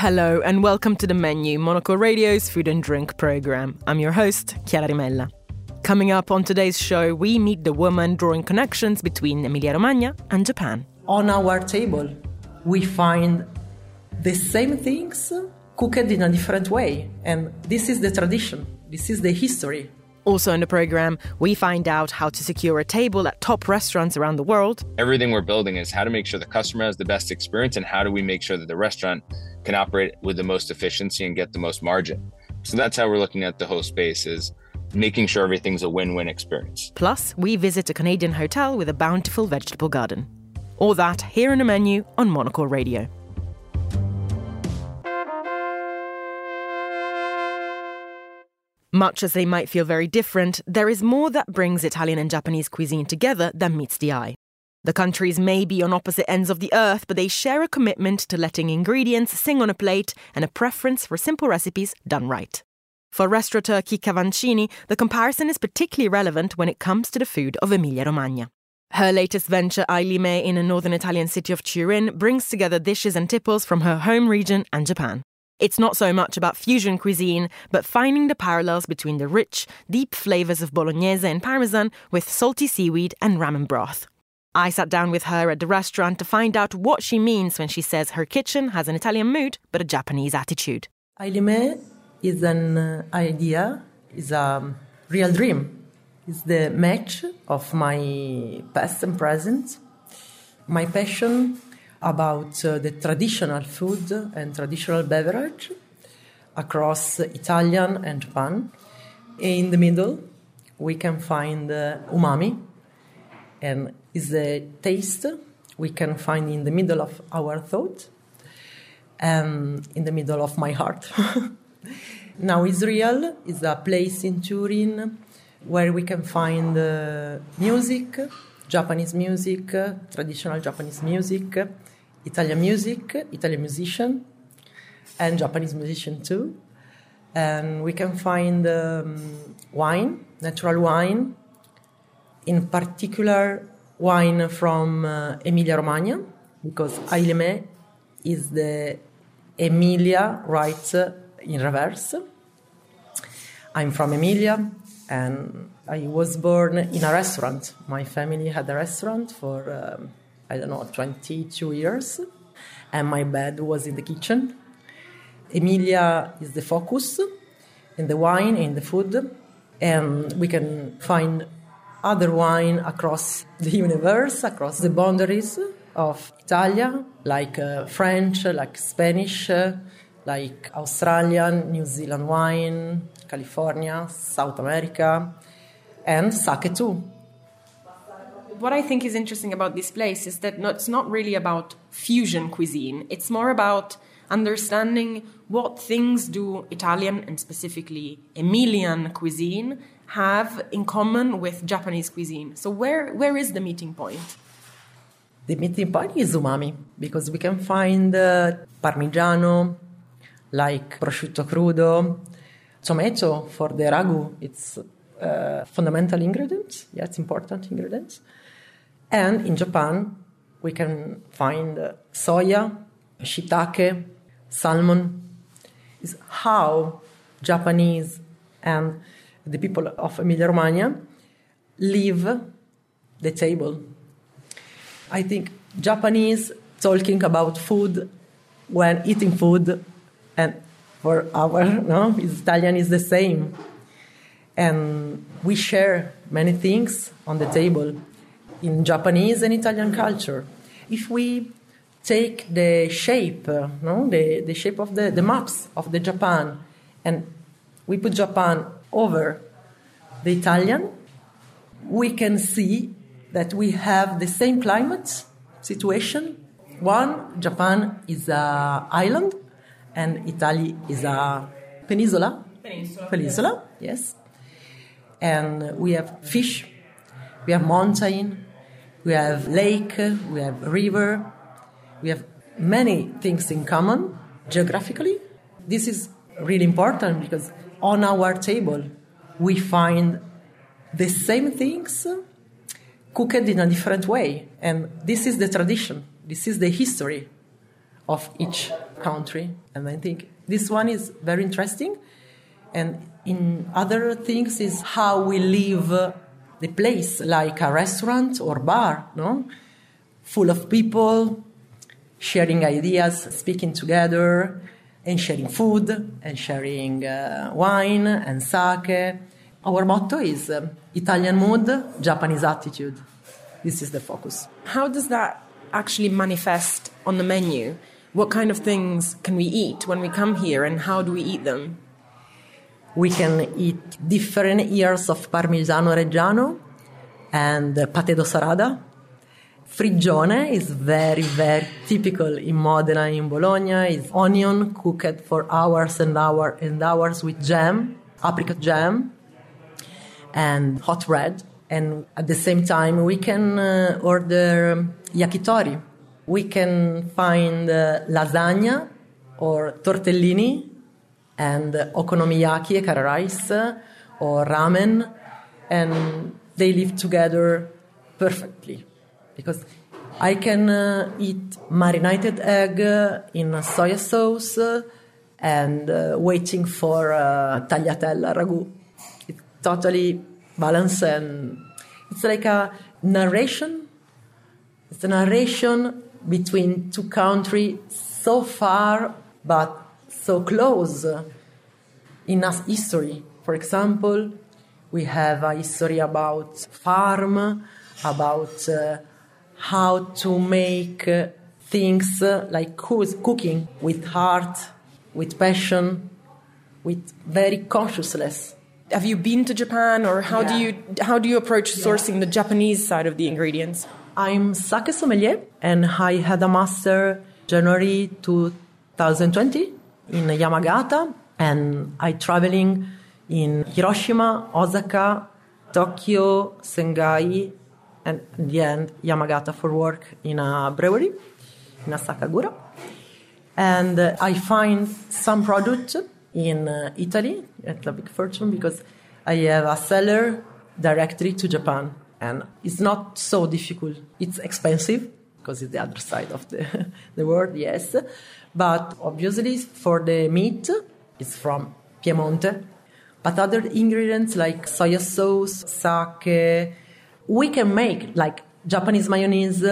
Hello and welcome to the menu, Monocle Radio's food and drink program. I'm your host, Chiara Rimella. Coming up on today's show, we meet the woman drawing connections between Emilia Romagna and Japan. On our table, we find the same things cooked in a different way, and this is the tradition, this is the history. Also in the program, we find out how to secure a table at top restaurants around the world. Everything we're building is how to make sure the customer has the best experience and how do we make sure that the restaurant can operate with the most efficiency and get the most margin. So that's how we're looking at the whole space is making sure everything's a win-win experience. Plus, we visit a Canadian hotel with a bountiful vegetable garden. All that here in a menu on Monocle Radio. Much as they might feel very different, there is more that brings Italian and Japanese cuisine together than meets the eye. The countries may be on opposite ends of the earth, but they share a commitment to letting ingredients sing on a plate and a preference for simple recipes done right. For restaurateur Chicca Vancini, the comparison is particularly relevant when it comes to the food of Emilia Romagna. Her latest venture, Ailime, in a northern Italian city of Turin, brings together dishes and tipples from her home region and Japan. It's not so much about fusion cuisine, but finding the parallels between the rich, deep flavors of bolognese and parmesan with salty seaweed and ramen broth. I sat down with her at the restaurant to find out what she means when she says her kitchen has an Italian mood but a Japanese attitude. Ailime is an uh, idea, is a real dream. It's the match of my past and present. My passion about uh, the traditional food and traditional beverage across Italian and Japan. In the middle, we can find uh, umami, and is the taste we can find in the middle of our thought and in the middle of my heart. now, Israel is a place in Turin where we can find uh, music, Japanese music, traditional Japanese music, Italian music, Italian musician, and Japanese musician too. And we can find um, wine, natural wine, in particular wine from uh, Emilia Romagna, because Ailime is the Emilia right in reverse. I'm from Emilia, and I was born in a restaurant. My family had a restaurant for um, I don't know, 22 years, and my bed was in the kitchen. Emilia is the focus in the wine, in the food, and we can find other wine across the universe, across the boundaries of Italia, like uh, French, like Spanish, uh, like Australian, New Zealand wine, California, South America, and sake too what I think is interesting about this place is that it's not really about fusion cuisine. It's more about understanding what things do Italian and specifically Emilian cuisine have in common with Japanese cuisine. So where where is the meeting point? The meeting point is umami because we can find uh, parmigiano, like prosciutto crudo, tomato for the ragu. It's uh, fundamental ingredient. Yeah, it's important ingredient. And in Japan, we can find uh, soya, shiitake, salmon. Is how Japanese and the people of Emilia Romagna leave the table. I think Japanese talking about food when eating food, and for our no, Italian is the same. And we share many things on the table in Japanese and Italian culture. If we take the shape, no, the, the shape of the, the maps of the Japan, and we put Japan over the Italian, we can see that we have the same climate situation. One, Japan is an island, and Italy is a peninsula. Peninsula. Peninsula, yes. And we have fish, we have mountain, we have lake, we have river, we have many things in common geographically. This is really important because on our table we find the same things cooked in a different way. And this is the tradition, this is the history of each country. And I think this one is very interesting. And in other things is how we live the place, like a restaurant or bar, no? Full of people, sharing ideas, speaking together, and sharing food, and sharing uh, wine and sake. Our motto is uh, Italian mood, Japanese attitude. This is the focus. How does that actually manifest on the menu? What kind of things can we eat when we come here, and how do we eat them? We can eat different years of Parmigiano Reggiano and pate d'ossarada. Frigione is very, very typical in Modena, in Bologna. It's onion cooked for hours and hours and hours with jam, apricot jam, and hot bread. And at the same time, we can uh, order yakitori. We can find uh, lasagna or tortellini and okonomiyaki, curry rice, or ramen, and they live together perfectly. Because I can uh, eat marinated egg in soy sauce and uh, waiting for uh, tagliatella ragu. It's totally balance and it's like a narration. It's a narration between two countries so far but so close in a history. For example, we have a history about farm, about uh, how to make uh, things uh, like cooking with heart, with passion, with very consciousness have you been to Japan, or how yeah. do you how do you approach sourcing yeah. the Japanese side of the ingredients? I'm sake sommelier, and I had a master January 2020 in Yamagata, and I traveling in Hiroshima, Osaka, Tokyo, Shanghai, and in the end Yamagata for work in a brewery in Asakagura. And uh, I find some product in uh, Italy at La Big Fortune because I have a seller directly to Japan. And it's not so difficult. It's expensive because it's the other side of the, the world, yes. But obviously, for the meat, it's from Piemonte. But other ingredients like soy sauce, sake, we can make like Japanese mayonnaise.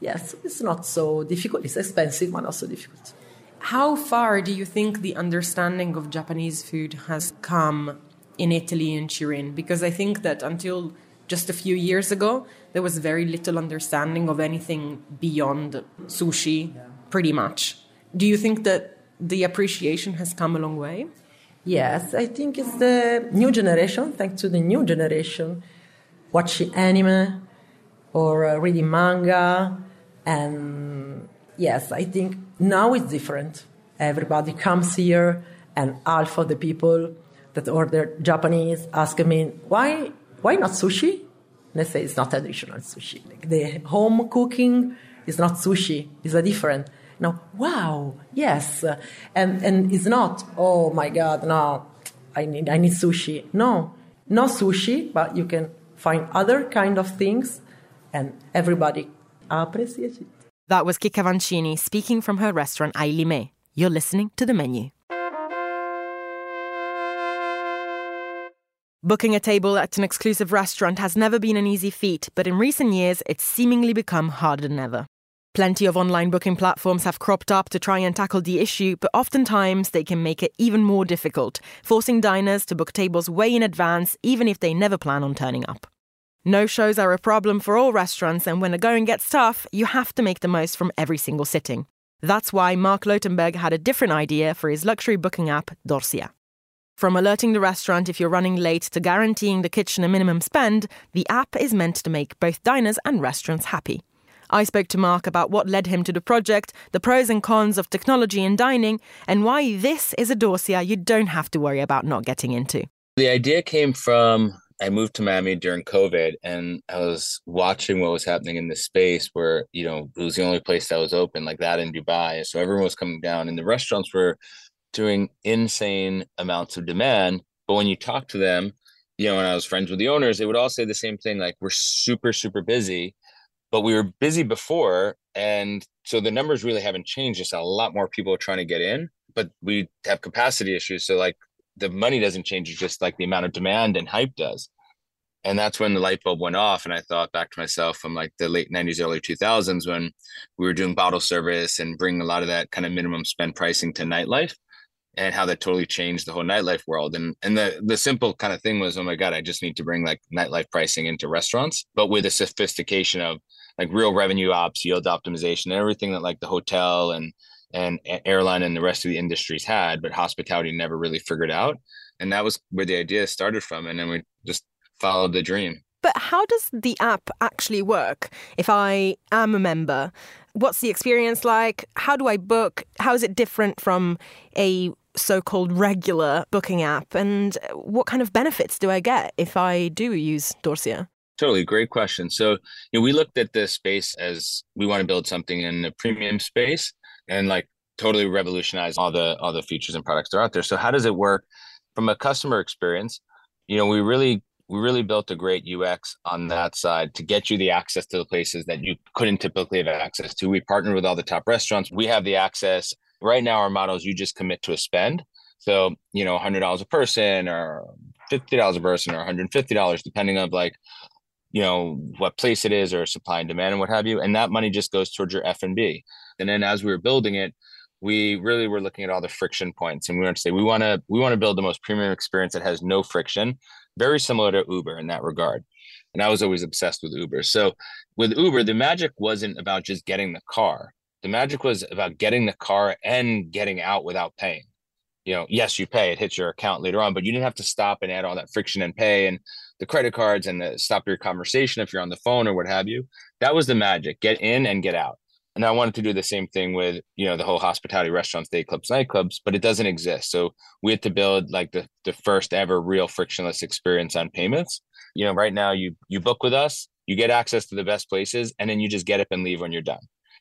Yes, it's not so difficult. It's expensive, but not so difficult. How far do you think the understanding of Japanese food has come in Italy and Turin? Because I think that until just a few years ago, there was very little understanding of anything beyond sushi, pretty much. Do you think that the appreciation has come a long way? Yes, I think it's the new generation, thanks to the new generation, watching anime or uh, reading manga and yes, I think now it's different. Everybody comes here, and half of the people that order Japanese ask me, why, why not sushi? And I say it's not traditional sushi. Like the home cooking is not sushi, it's a different. Now, wow, yes. And, and it's not, oh my God, no, I need, I need sushi. No, no sushi, but you can find other kind of things and everybody appreciates it. That was Chicca Vancini speaking from her restaurant Ailime. You're listening to the menu. Booking a table at an exclusive restaurant has never been an easy feat, but in recent years it's seemingly become harder than ever. Plenty of online booking platforms have cropped up to try and tackle the issue, but oftentimes they can make it even more difficult, forcing diners to book tables way in advance, even if they never plan on turning up. No shows are a problem for all restaurants, and when the going gets tough, you have to make the most from every single sitting. That's why Marc Lotenberg had a different idea for his luxury booking app, Dorsia. From alerting the restaurant if you're running late to guaranteeing the kitchen a minimum spend, the app is meant to make both diners and restaurants happy. I spoke to Marc about what led him to the project, the pros and cons of technology in dining, and why this is a Dorsia you don't have to worry about not getting into. The idea came from I moved to Miami during COVID and I was watching what was happening in this space where, you know, it was the only place that was open like that in Dubai. So everyone was coming down and the restaurants were doing insane amounts of demand. But when you talk to them, you know, when I was friends with the owners, they would all say the same thing like, we're super, super busy, but we were busy before. And so the numbers really haven't changed. Just a lot more people are trying to get in, but we have capacity issues. So like the money doesn't change, it's just like the amount of demand and hype does. And that's when the light bulb went off. And I thought back to myself from like the late 90s, early 2000s when we were doing bottle service and bringing a lot of that kind of minimum spend pricing to nightlife and how that totally changed the whole nightlife world. And and the the simple kind of thing was, oh my God, I just need to bring like nightlife pricing into restaurants, but with a sophistication of like real revenue ops, yield optimization, everything that like the hotel and and airline and the rest of the industries had, but hospitality never really figured out. And that was where the idea started from. And then we just followed the dream. But how does the app actually work? If I am a member, what's the experience like? How do I book? How is it different from a so called regular booking app? And uh, what kind of benefits do I get if I do use Dorsia? Totally great question. So, you know, we looked at this space as we want to build something in the premium space and like totally revolutionize all the all the features and products that are out there. So, how does it work from a customer experience? You know, we really we really built a great UX on that side to get you the access to the places that you couldn't typically have access to. We partnered with all the top restaurants. We have the access right now our model is you just commit to a spend. So, you know, $100 a person or $50 a person or $150, depending on like, you know, what place it is or supply and demand and what have you. And that money just goes towards your F&B. And then as we were building it, we really were looking at all the friction points and we want to say we want to we want to build the most premium experience that has no friction very similar to uber in that regard and i was always obsessed with uber so with uber the magic wasn't about just getting the car the magic was about getting the car and getting out without paying. You know, yes, you pay, it hits your account later on, but you didn't have to stop and add all that friction and pay and the credit cards and the, stop your conversation if you're on the phone or what have you. That was the magic get in and get out. And I wanted to do the same thing with, you know, the whole hospitality restaurants, day clubs, nightclubs, but it doesn't exist. So we had to build like the, the first ever real frictionless experience on payments. You know, right now you you book with us, you get access to the best places, and then you just get up and leave when you're done.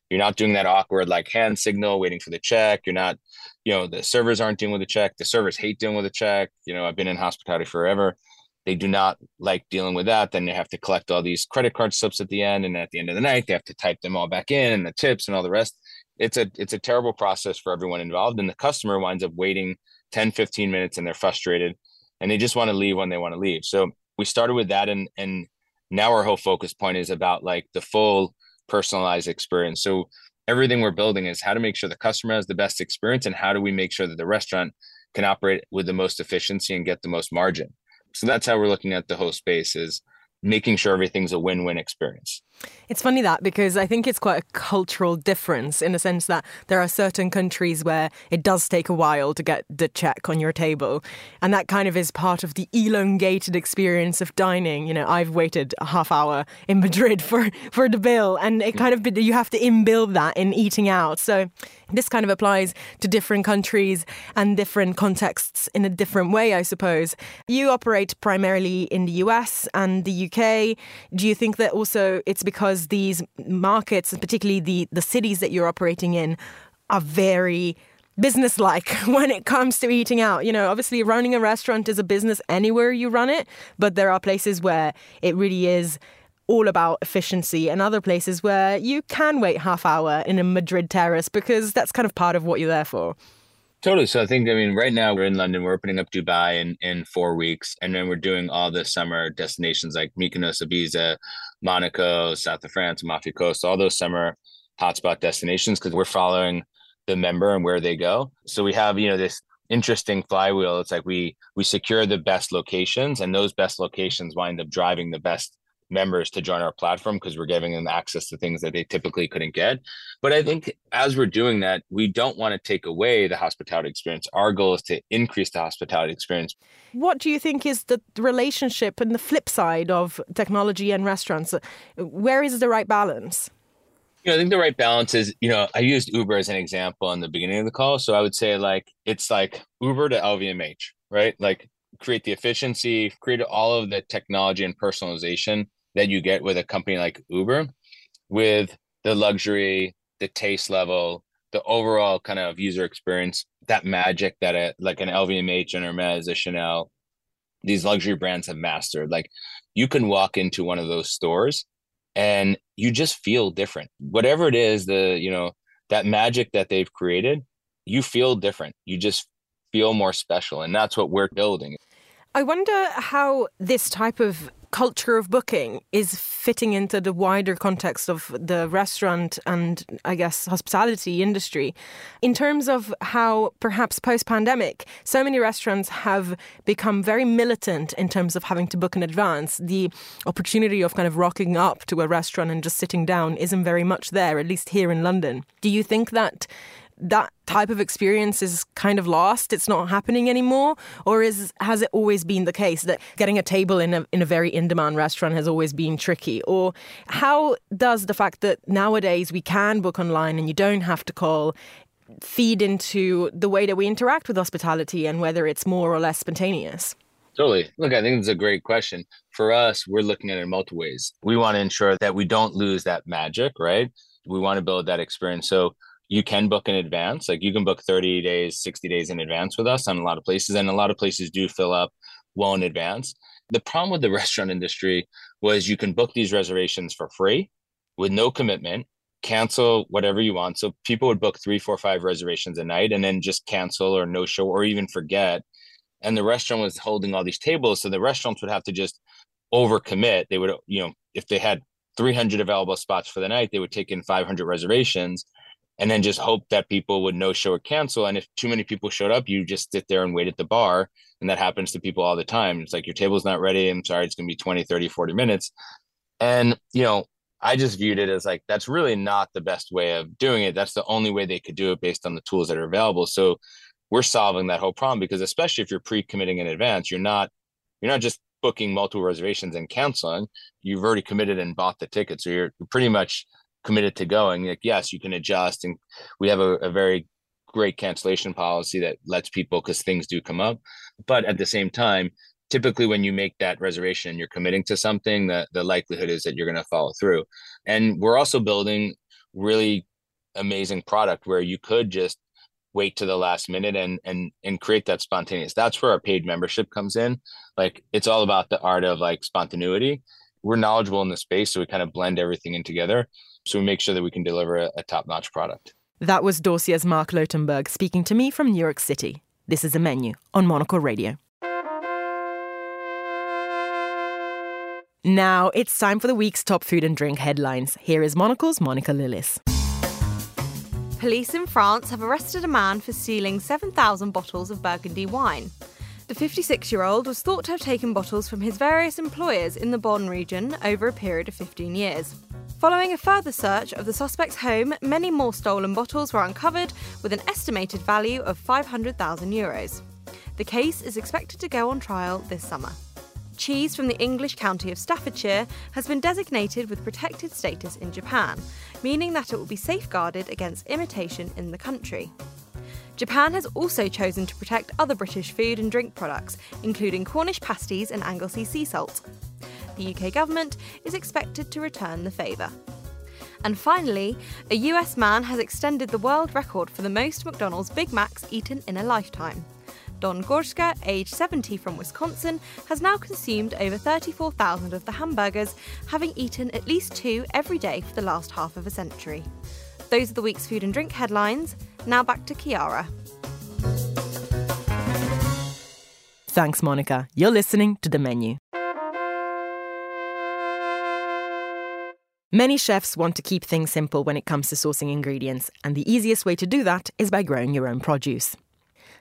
You're not doing that awkward like hand signal waiting for the check. You're not, you know, the servers aren't dealing with the check. The servers hate dealing with a check. You know, I've been in hospitality forever. They do not like dealing with that. Then they have to collect all these credit card slips at the end, and at the end of the night, they have to type them all back in and the tips and all the rest. It's a it's a terrible process for everyone involved, and the customer winds up waiting 10, 15 minutes, and they're frustrated, and they just want to leave when they want to leave. So we started with that, and and now our whole focus point is about like the full personalized experience. So everything we're building is how to make sure the customer has the best experience and how do we make sure that the restaurant can operate with the most efficiency and get the most margin. So that's how we're looking at the host space is making sure everything's a win-win experience. It's funny that because I think it's quite a cultural difference in the sense that there are certain countries where it does take a while to get the check on your table. And that kind of is part of the elongated experience of dining. You know, I've waited a half hour in Madrid for, for the bill, and it kind of, you have to inbuild that in eating out. So this kind of applies to different countries and different contexts in a different way, I suppose. You operate primarily in the US and the UK. Do you think that also it's because these markets, particularly the, the cities that you're operating in, are very businesslike when it comes to eating out. You know, obviously running a restaurant is a business anywhere you run it, but there are places where it really is all about efficiency and other places where you can wait half hour in a Madrid terrace because that's kind of part of what you're there for. Totally. So I think, I mean, right now we're in London. We're opening up Dubai in, in four weeks. And then we're doing all the summer destinations like Mykonos, Ibiza, Monaco, south of France, Amalfi Coast, all those summer hotspot destinations because we're following the member and where they go. So we have, you know, this interesting flywheel. It's like we we secure the best locations and those best locations wind up driving the best members to join our platform because we're giving them access to things that they typically couldn't get. But I think as we're doing that, we don't want to take away the hospitality experience. Our goal is to increase the hospitality experience. What do you think is the relationship and the flip side of technology and restaurants? Where is the right balance? You know, I think the right balance is, you know, I used Uber as an example in the beginning of the call. So I would say like it's like Uber to LVMH, right? Like create the efficiency, create all of the technology and personalization that you get with a company like Uber with the luxury, the taste level, the overall kind of user experience, that magic that a like an LVMH and Hermes, a Chanel, these luxury brands have mastered. Like you can walk into one of those stores and you just feel different. Whatever it is, the, you know, that magic that they've created, you feel different. You just feel more special. And that's what we're building. I wonder how this type of culture of booking is fitting into the wider context of the restaurant and I guess hospitality industry. In terms of how perhaps post pandemic so many restaurants have become very militant in terms of having to book in advance the opportunity of kind of rocking up to a restaurant and just sitting down isn't very much there at least here in London. Do you think that that type of experience is kind of lost it's not happening anymore or is has it always been the case that getting a table in a in a very in demand restaurant has always been tricky or how does the fact that nowadays we can book online and you don't have to call feed into the way that we interact with hospitality and whether it's more or less spontaneous Totally. Look, I think it's a great question. For us, we're looking at it in multiple ways. We want to ensure that we don't lose that magic, right? We want to build that experience. So you can book in advance. Like you can book 30 days, 60 days in advance with us on a lot of places. And a lot of places do fill up well in advance. The problem with the restaurant industry was you can book these reservations for free with no commitment, cancel whatever you want. So people would book three, four, five reservations a night and then just cancel or no show or even forget. And the restaurant was holding all these tables. So the restaurants would have to just overcommit. They would, you know, if they had 300 available spots for the night, they would take in 500 reservations and then just hope that people would no show or cancel. And if too many people showed up, you just sit there and wait at the bar. And that happens to people all the time. It's like your table's not ready. I'm sorry, it's going to be 20, 30, 40 minutes. And, you know, I just viewed it as like that's really not the best way of doing it. That's the only way they could do it based on the tools that are available. So we're solving that whole problem because especially if you're pre-committing in advance, you're not you're not just booking multiple reservations and canceling. You've already committed and bought the ticket. So you're pretty much committed to going like yes you can adjust and we have a, a very great cancellation policy that lets people because things do come up. But at the same time typically when you make that reservation you're committing to something that the likelihood is that you're going to follow through. And we're also building really amazing product where you could just wait to the last minute and and and create that spontaneous. That's where our paid membership comes in. Like it's all about the art of like spontaneity. We're knowledgeable in the space so we kind of blend everything in together so we make sure that we can deliver a, a top notch product. That was Dorsia's Marc Lotenberg speaking to me from New York City. This is a menu on Monocle Radio. Now it's time for the week's top food and drink headlines. Here is Monocle's Monica Lillis. Police in France have arrested a man for stealing 7,000 bottles of Burgundy wine. The 56 year old was thought to have taken bottles from his various employers in the Beaune region over a period of 15 years. Following a further search of the suspect's home, many more stolen bottles were uncovered with an estimated value of 500,000 euros. The case is expected to go on trial this summer. Cheese from the English county of Staffordshire has been designated with protected status in Japan, meaning that it will be safeguarded against imitation in the country. Japan has also chosen to protect other British food and drink products, including Cornish pasties and Anglesey sea salt the UK government is expected to return the favour. And finally, a US man has extended the world record for the most McDonald's Big Macs eaten in a lifetime. Don Gorske, aged 70 from Wisconsin, has now consumed over 34,000 of the hamburgers, having eaten at least two every day for the last half of a century. Those are the week's food and drink headlines. Now back to Chiara. Thanks, Monica. You're listening to The Menu. Many chefs want to keep things simple when it comes to sourcing ingredients, and the easiest way to do that is by growing your own produce.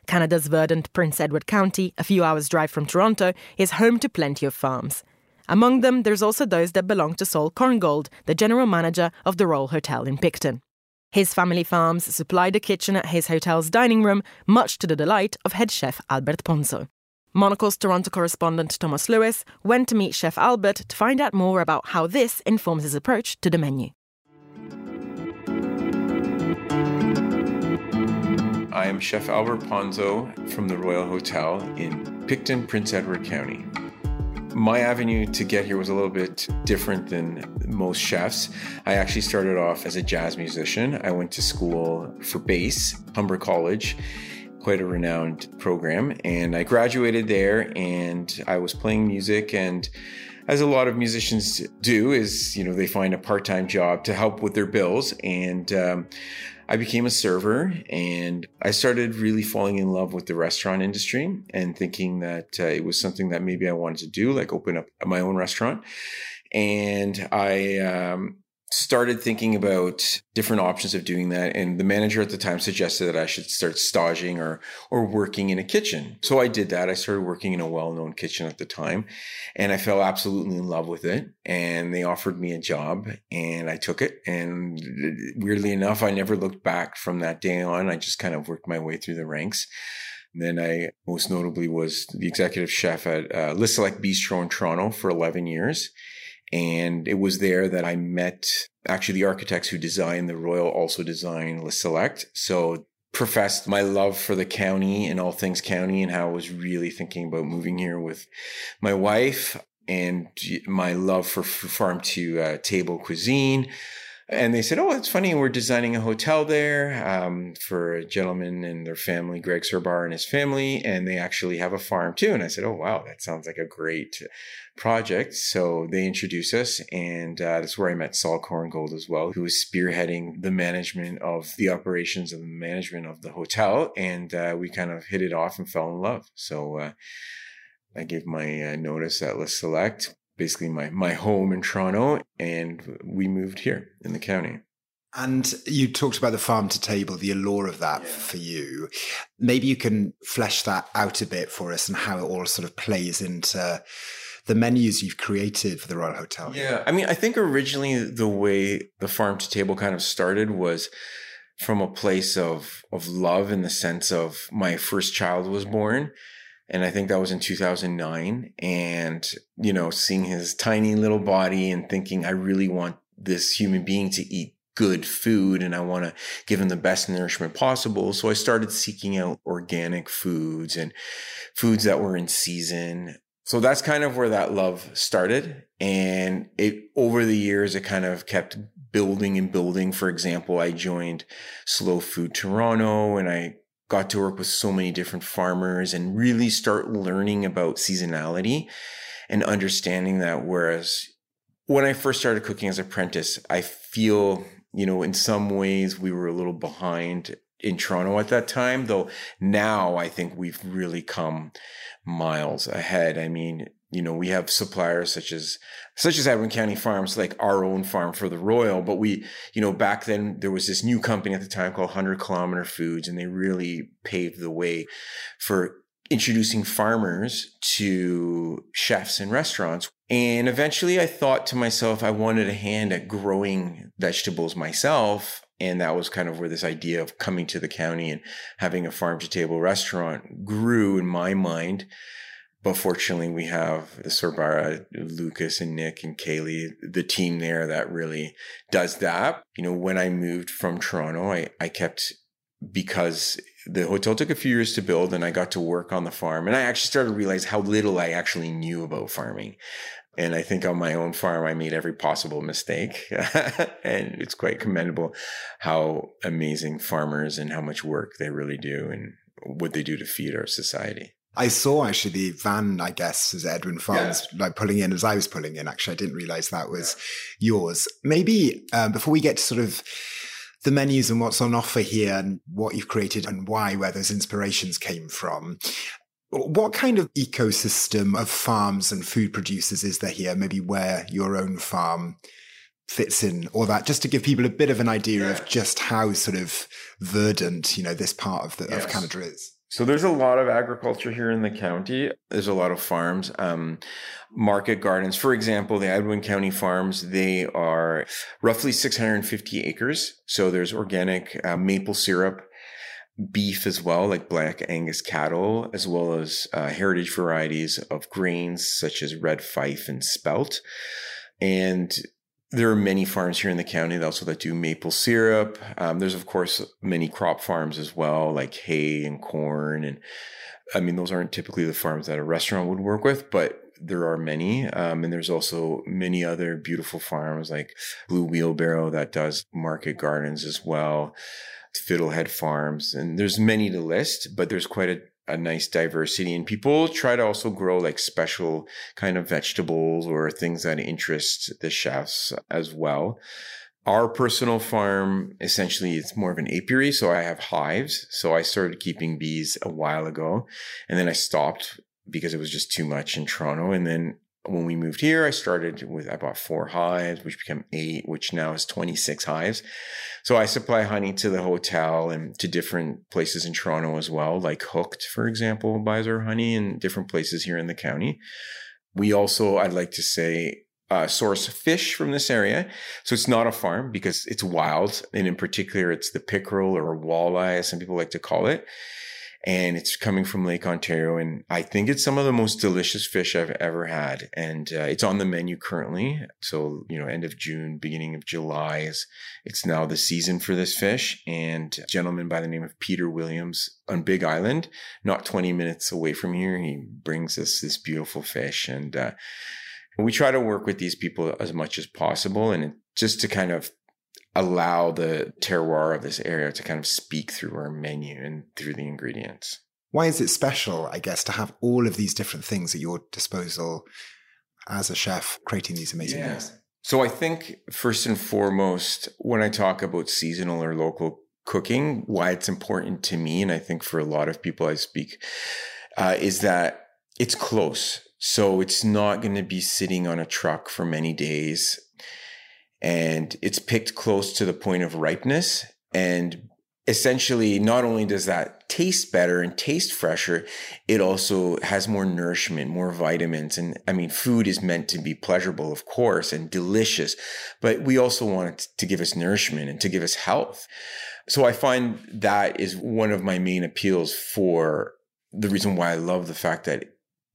Canada's verdant Prince Edward County, a few hours' drive from Toronto, is home to plenty of farms. Among them, there's also those that belong to Saul Korngold, the general manager of the Royal Hotel in Picton. His family farms supply the kitchen at his hotel's dining room, much to the delight of head chef Albert Ponzo. Monocle's Toronto correspondent Tomos Lewis went to meet Chef Albert to find out more about how this informs his approach to the menu. I am Chef Albert Ponzo from the Royal Hotel in Picton, Prince Edward County. My avenue to get here was a little bit different than most chefs. I actually started off as a jazz musician. I went to school for bass, Humber College, quite a renowned program. And I graduated there and I was playing music and as a lot of musicians do, is you know they find a part-time job to help with their bills, and um, I became a server, and I started really falling in love with the restaurant industry and thinking that uh, it was something that maybe I wanted to do, like open up my own restaurant. And I um, started thinking about different options of doing that and the manager at the time suggested that I should start staging or or working in a kitchen. So I did that. I started working in a well-known kitchen at the time and I fell absolutely in love with it and they offered me a job and I took it and weirdly enough I never looked back from that day on. I just kind of worked my way through the ranks. Then I most notably was the executive chef at uh, Le Select Bistro in Toronto for 11 years and it was there that I met actually the architects who designed the Royal also designed Le Select. So professed my love for the county and all things county and how I was really thinking about moving here with my wife and my love for farm to uh, table cuisine. And they said, "Oh, it's funny. We're designing a hotel there um, for a gentleman and their family, Greg Sorbara and his family, and they actually have a farm too." And I said, "Oh, wow, that sounds like a great project." So they introduced us, and uh, that's where I met Saul Korngold as well, who was spearheading the management of the operations and the management of the hotel, and uh, we kind of hit it off and fell in love. So. Uh, I gave my uh, notice at Le Select, basically my, my home in Toronto, and we moved here in the county. And you talked about the farm to table, the allure of that yeah. for you. Maybe you can flesh that out a bit for us and how it all sort of plays into the menus you've created for the Royal Hotel. Yeah. I mean, I think originally the way the farm to table kind of started was from a place of of love in the sense of my first child was born and I think that was in 2009. And, you know, seeing his tiny little body and thinking, I really want this human being to eat good food and I want to give him the best nourishment possible. So I started seeking out organic foods and foods that were in season. So that's kind of where that love started. And it, over the years, it kind of kept building and building. For example, I joined Slow Food Toronto and I got to work with so many different farmers and really start learning about seasonality and understanding that. Whereas when I first started cooking as an apprentice, I feel, you know, in some ways we were a little behind in Toronto at that time, though now I think we've really come miles ahead. I mean, you know, we have suppliers such as such as Edwin County Farms, like our own farm for the Royal. But we, you know, back then there was this new company at the time called Hundred Kilometer Foods, and they really paved the way for introducing farmers to chefs and restaurants. And eventually I thought to myself, I wanted a hand at growing vegetables myself. And that was kind of where this idea of coming to the county and having a farm to table restaurant grew in my mind. But fortunately, we have Sorbara, Lucas and Nick and Kaylee, the team there that really does that. You know, when I moved from Toronto, I, I kept because the hotel took a few years to build and I got to work on the farm. And I actually started to realize how little I actually knew about farming. And I think on my own farm, I made every possible mistake. and it's quite commendable how amazing farmers and how much work they really do and what they do to feed our society. I saw actually the van, I guess, as Edwin Farms, yeah. like pulling in as I was pulling in. Actually, I didn't realize that was yeah. yours. Maybe um, before we get to sort of the menus and what's on offer here and what you've created and why, where those inspirations came from. What kind of ecosystem of farms and food producers is there here? Maybe where your own farm fits in or that just to give people a bit of an idea yeah. of just how sort of verdant, you know, this part of the, yes. of Canada is. So there's a lot of agriculture here in the county. There's a lot of farms, um, market gardens. For example, the Edwin County farms, they are roughly 650 acres. So there's organic uh, maple syrup, beef as well, like black Angus cattle, as well as uh, heritage varieties of grains such as red fife and spelt. And there are many farms here in the county that also that do maple syrup. Um, there's of course many crop farms as well, like hay and corn, and I mean those aren't typically the farms that a restaurant would work with, but there are many. Um, and there's also many other beautiful farms like Blue Wheelbarrow that does market gardens as well, Fiddlehead Farms, and there's many to list, but there's quite a a nice diversity and people try to also grow like special kind of vegetables or things that interest the chefs as well. Our personal farm essentially it's more of an apiary, so I have hives. So I started keeping bees a while ago and then I stopped because it was just too much in Toronto. And then when we moved here, I started with, I bought four hives, which became eight, which now is 26 hives. So I supply honey to the hotel and to different places in Toronto as well, like Hooked, for example, buys our honey in different places here in the county. We also, I'd like to say, uh, source fish from this area. So it's not a farm because it's wild. And in particular, it's the pickerel or walleye, as some people like to call it and it's coming from Lake Ontario. And I think it's some of the most delicious fish I've ever had. And uh, it's on the menu currently. So, you know, end of June, beginning of July is, it's now the season for this fish. And a gentleman by the name of Peter Williams on Big Island, not 20 minutes away from here, he brings us this beautiful fish. And, uh, we try to work with these people as much as possible and just to kind of allow the terroir of this area to kind of speak through our menu and through the ingredients. Why is it special, I guess, to have all of these different things at your disposal as a chef creating these amazing yeah. meals? So I think first and foremost, when I talk about seasonal or local cooking, why it's important to me, and I think for a lot of people I speak, uh, is that it's close. So it's not going to be sitting on a truck for many days and it's picked close to the point of ripeness. And essentially, not only does that taste better and taste fresher, it also has more nourishment, more vitamins. And I mean, food is meant to be pleasurable, of course, and delicious, but we also want it to give us nourishment and to give us health. So I find that is one of my main appeals for the reason why I love the fact that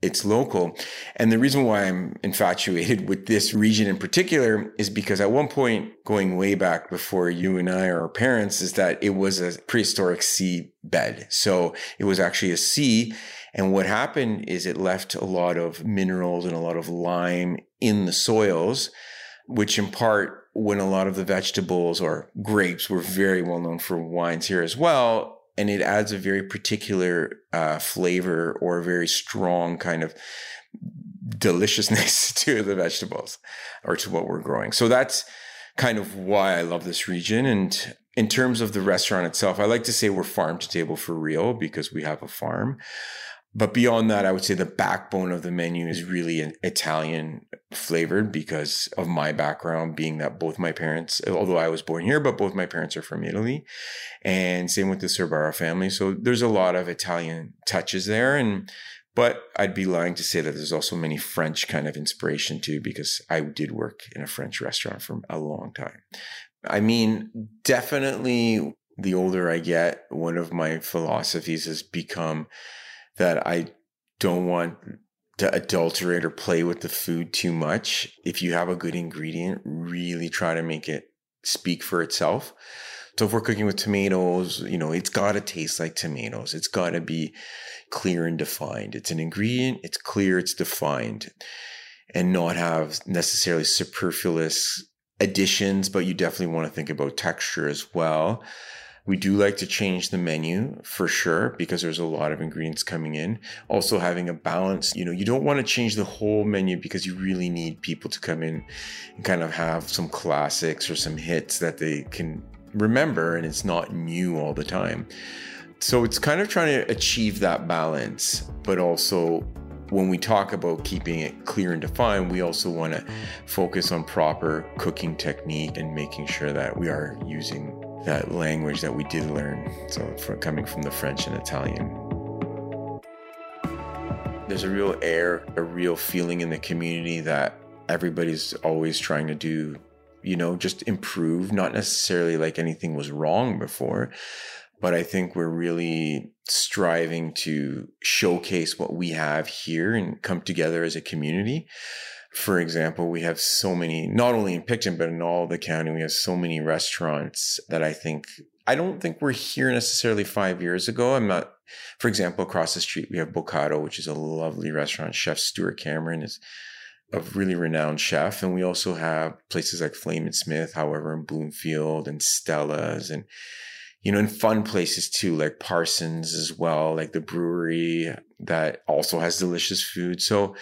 it's local. And the reason why I'm infatuated with this region in particular is because at one point, going way back before you and I or our parents, is that it was a prehistoric sea bed. So it was actually a sea. And what happened is it left a lot of minerals and a lot of lime in the soils, which in part, when a lot of the vegetables or grapes were very well known for wines here as well, and it adds a very particular uh, flavor or a very strong kind of deliciousness to the vegetables or to what we're growing. So that's kind of why I love this region. And in terms of the restaurant itself, I like to say we're farm to table for real because we have a farm. But beyond that, I would say the backbone of the menu is really Italian flavored because of my background being that both my parents, although I was born here, but both my parents are from Italy. And same with the Sorbara family. So there's a lot of Italian touches there. And, but I'd be lying to say that there's also many French kind of inspiration too, because I did work in a French restaurant for a long time. I mean, definitely the older I get, one of my philosophies has become that I don't want to adulterate or play with the food too much. If you have a good ingredient, really try to make it speak for itself. So if we're cooking with tomatoes, you know, it's got to taste like tomatoes. It's got to be clear and defined. It's an ingredient, it's clear, it's defined, and not have necessarily superfluous additions, but you definitely want to think about texture as well. We do like to change the menu for sure because there's a lot of ingredients coming in. Also having a balance, you know, you don't want to change the whole menu because you really need people to come in and kind of have some classics or some hits that they can remember and it's not new all the time. So it's kind of trying to achieve that balance, but also when we talk about keeping it clear and defined, we also want to focus on proper cooking technique and making sure that we are using that language that we did learn. So, for, coming from the French and Italian. There's a real air, a real feeling in the community that everybody's always trying to do, you know, just improve, not necessarily like anything was wrong before, but I think we're really striving to showcase what we have here and come together as a community for example, we have so many, not only in Picton, but in all the county, we have so many restaurants that I think, I don't think we're here necessarily five years ago. I'm not, for example, across the street, we have Bocado, which is a lovely restaurant. Chef Stuart Cameron is a really renowned chef. And we also have places like Flame and Smith, however, in Bloomfield and Stella's and, you know, in fun places too, like Parsons as well, like the brewery that also has delicious food. So,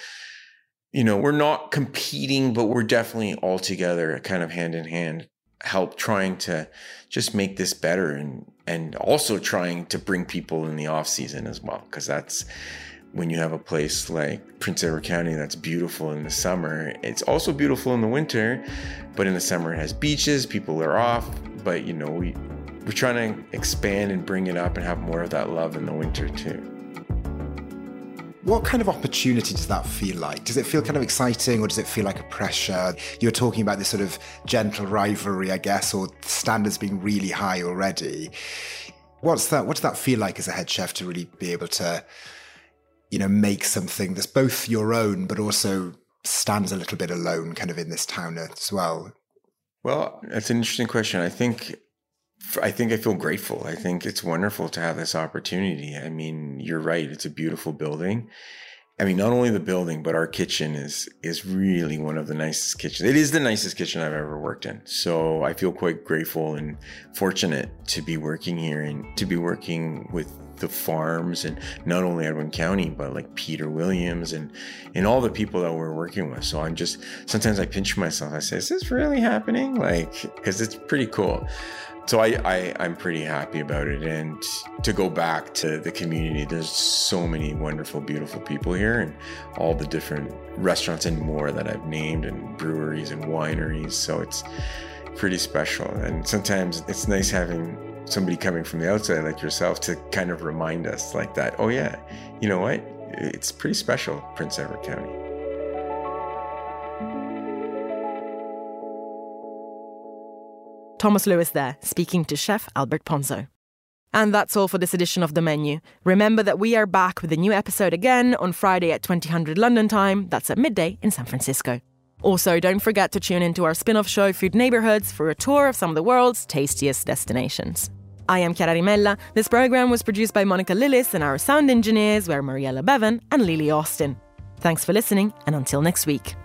you know, we're not competing, but we're definitely all together, kind of hand in hand, help trying to just make this better and and also trying to bring people in the off season as well, because that's when you have a place like Prince Edward County that's beautiful in the summer. It's also beautiful in the winter, but in the summer it has beaches, people are off. But you know, we we're trying to expand and bring it up and have more of that love in the winter too. What kind of opportunity does that feel like? Does it feel kind of exciting or does it feel like a pressure? You're talking about this sort of gentle rivalry, I guess, or standards being really high already. What's that? What does that feel like as a head chef to really be able to, you know, make something that's both your own, but also stands a little bit alone kind of in this town as well? Well, that's an interesting question. I think I think I feel grateful. I think it's wonderful to have this opportunity. I mean, you're right. It's a beautiful building. I mean, not only the building, but our kitchen is is really one of the nicest kitchens. It is the nicest kitchen I've ever worked in. So I feel quite grateful and fortunate to be working here and to be working with the farms and not only Edward County, but like Peter Williams and and all the people that we're working with. So I'm just sometimes I pinch myself. I say, is this really happening? Like, because it's pretty cool so I, I i'm pretty happy about it. And to go back to the community there's so many wonderful beautiful people here and all the different restaurants and more that i've named and breweries and wineries. So it's pretty special. And sometimes it's nice having somebody coming from the outside like yourself to kind of remind us like that oh yeah you know what? It's pretty special prince edward county Tomos Lewis there, speaking to chef Albert Ponzo. And that's all for this edition of The Menu. Remember that we are back with a new episode again on Friday at 2000 London time. That's at midday in San Francisco. Also, don't forget to tune into our spin off show, Food Neighborhoods, for a tour of some of the world's tastiest destinations. I am Chiara Rimella. This program was produced by Monica Lillis, and our sound engineers were Mariella Bevan and Lily Austin. Thanks for listening, and until next week.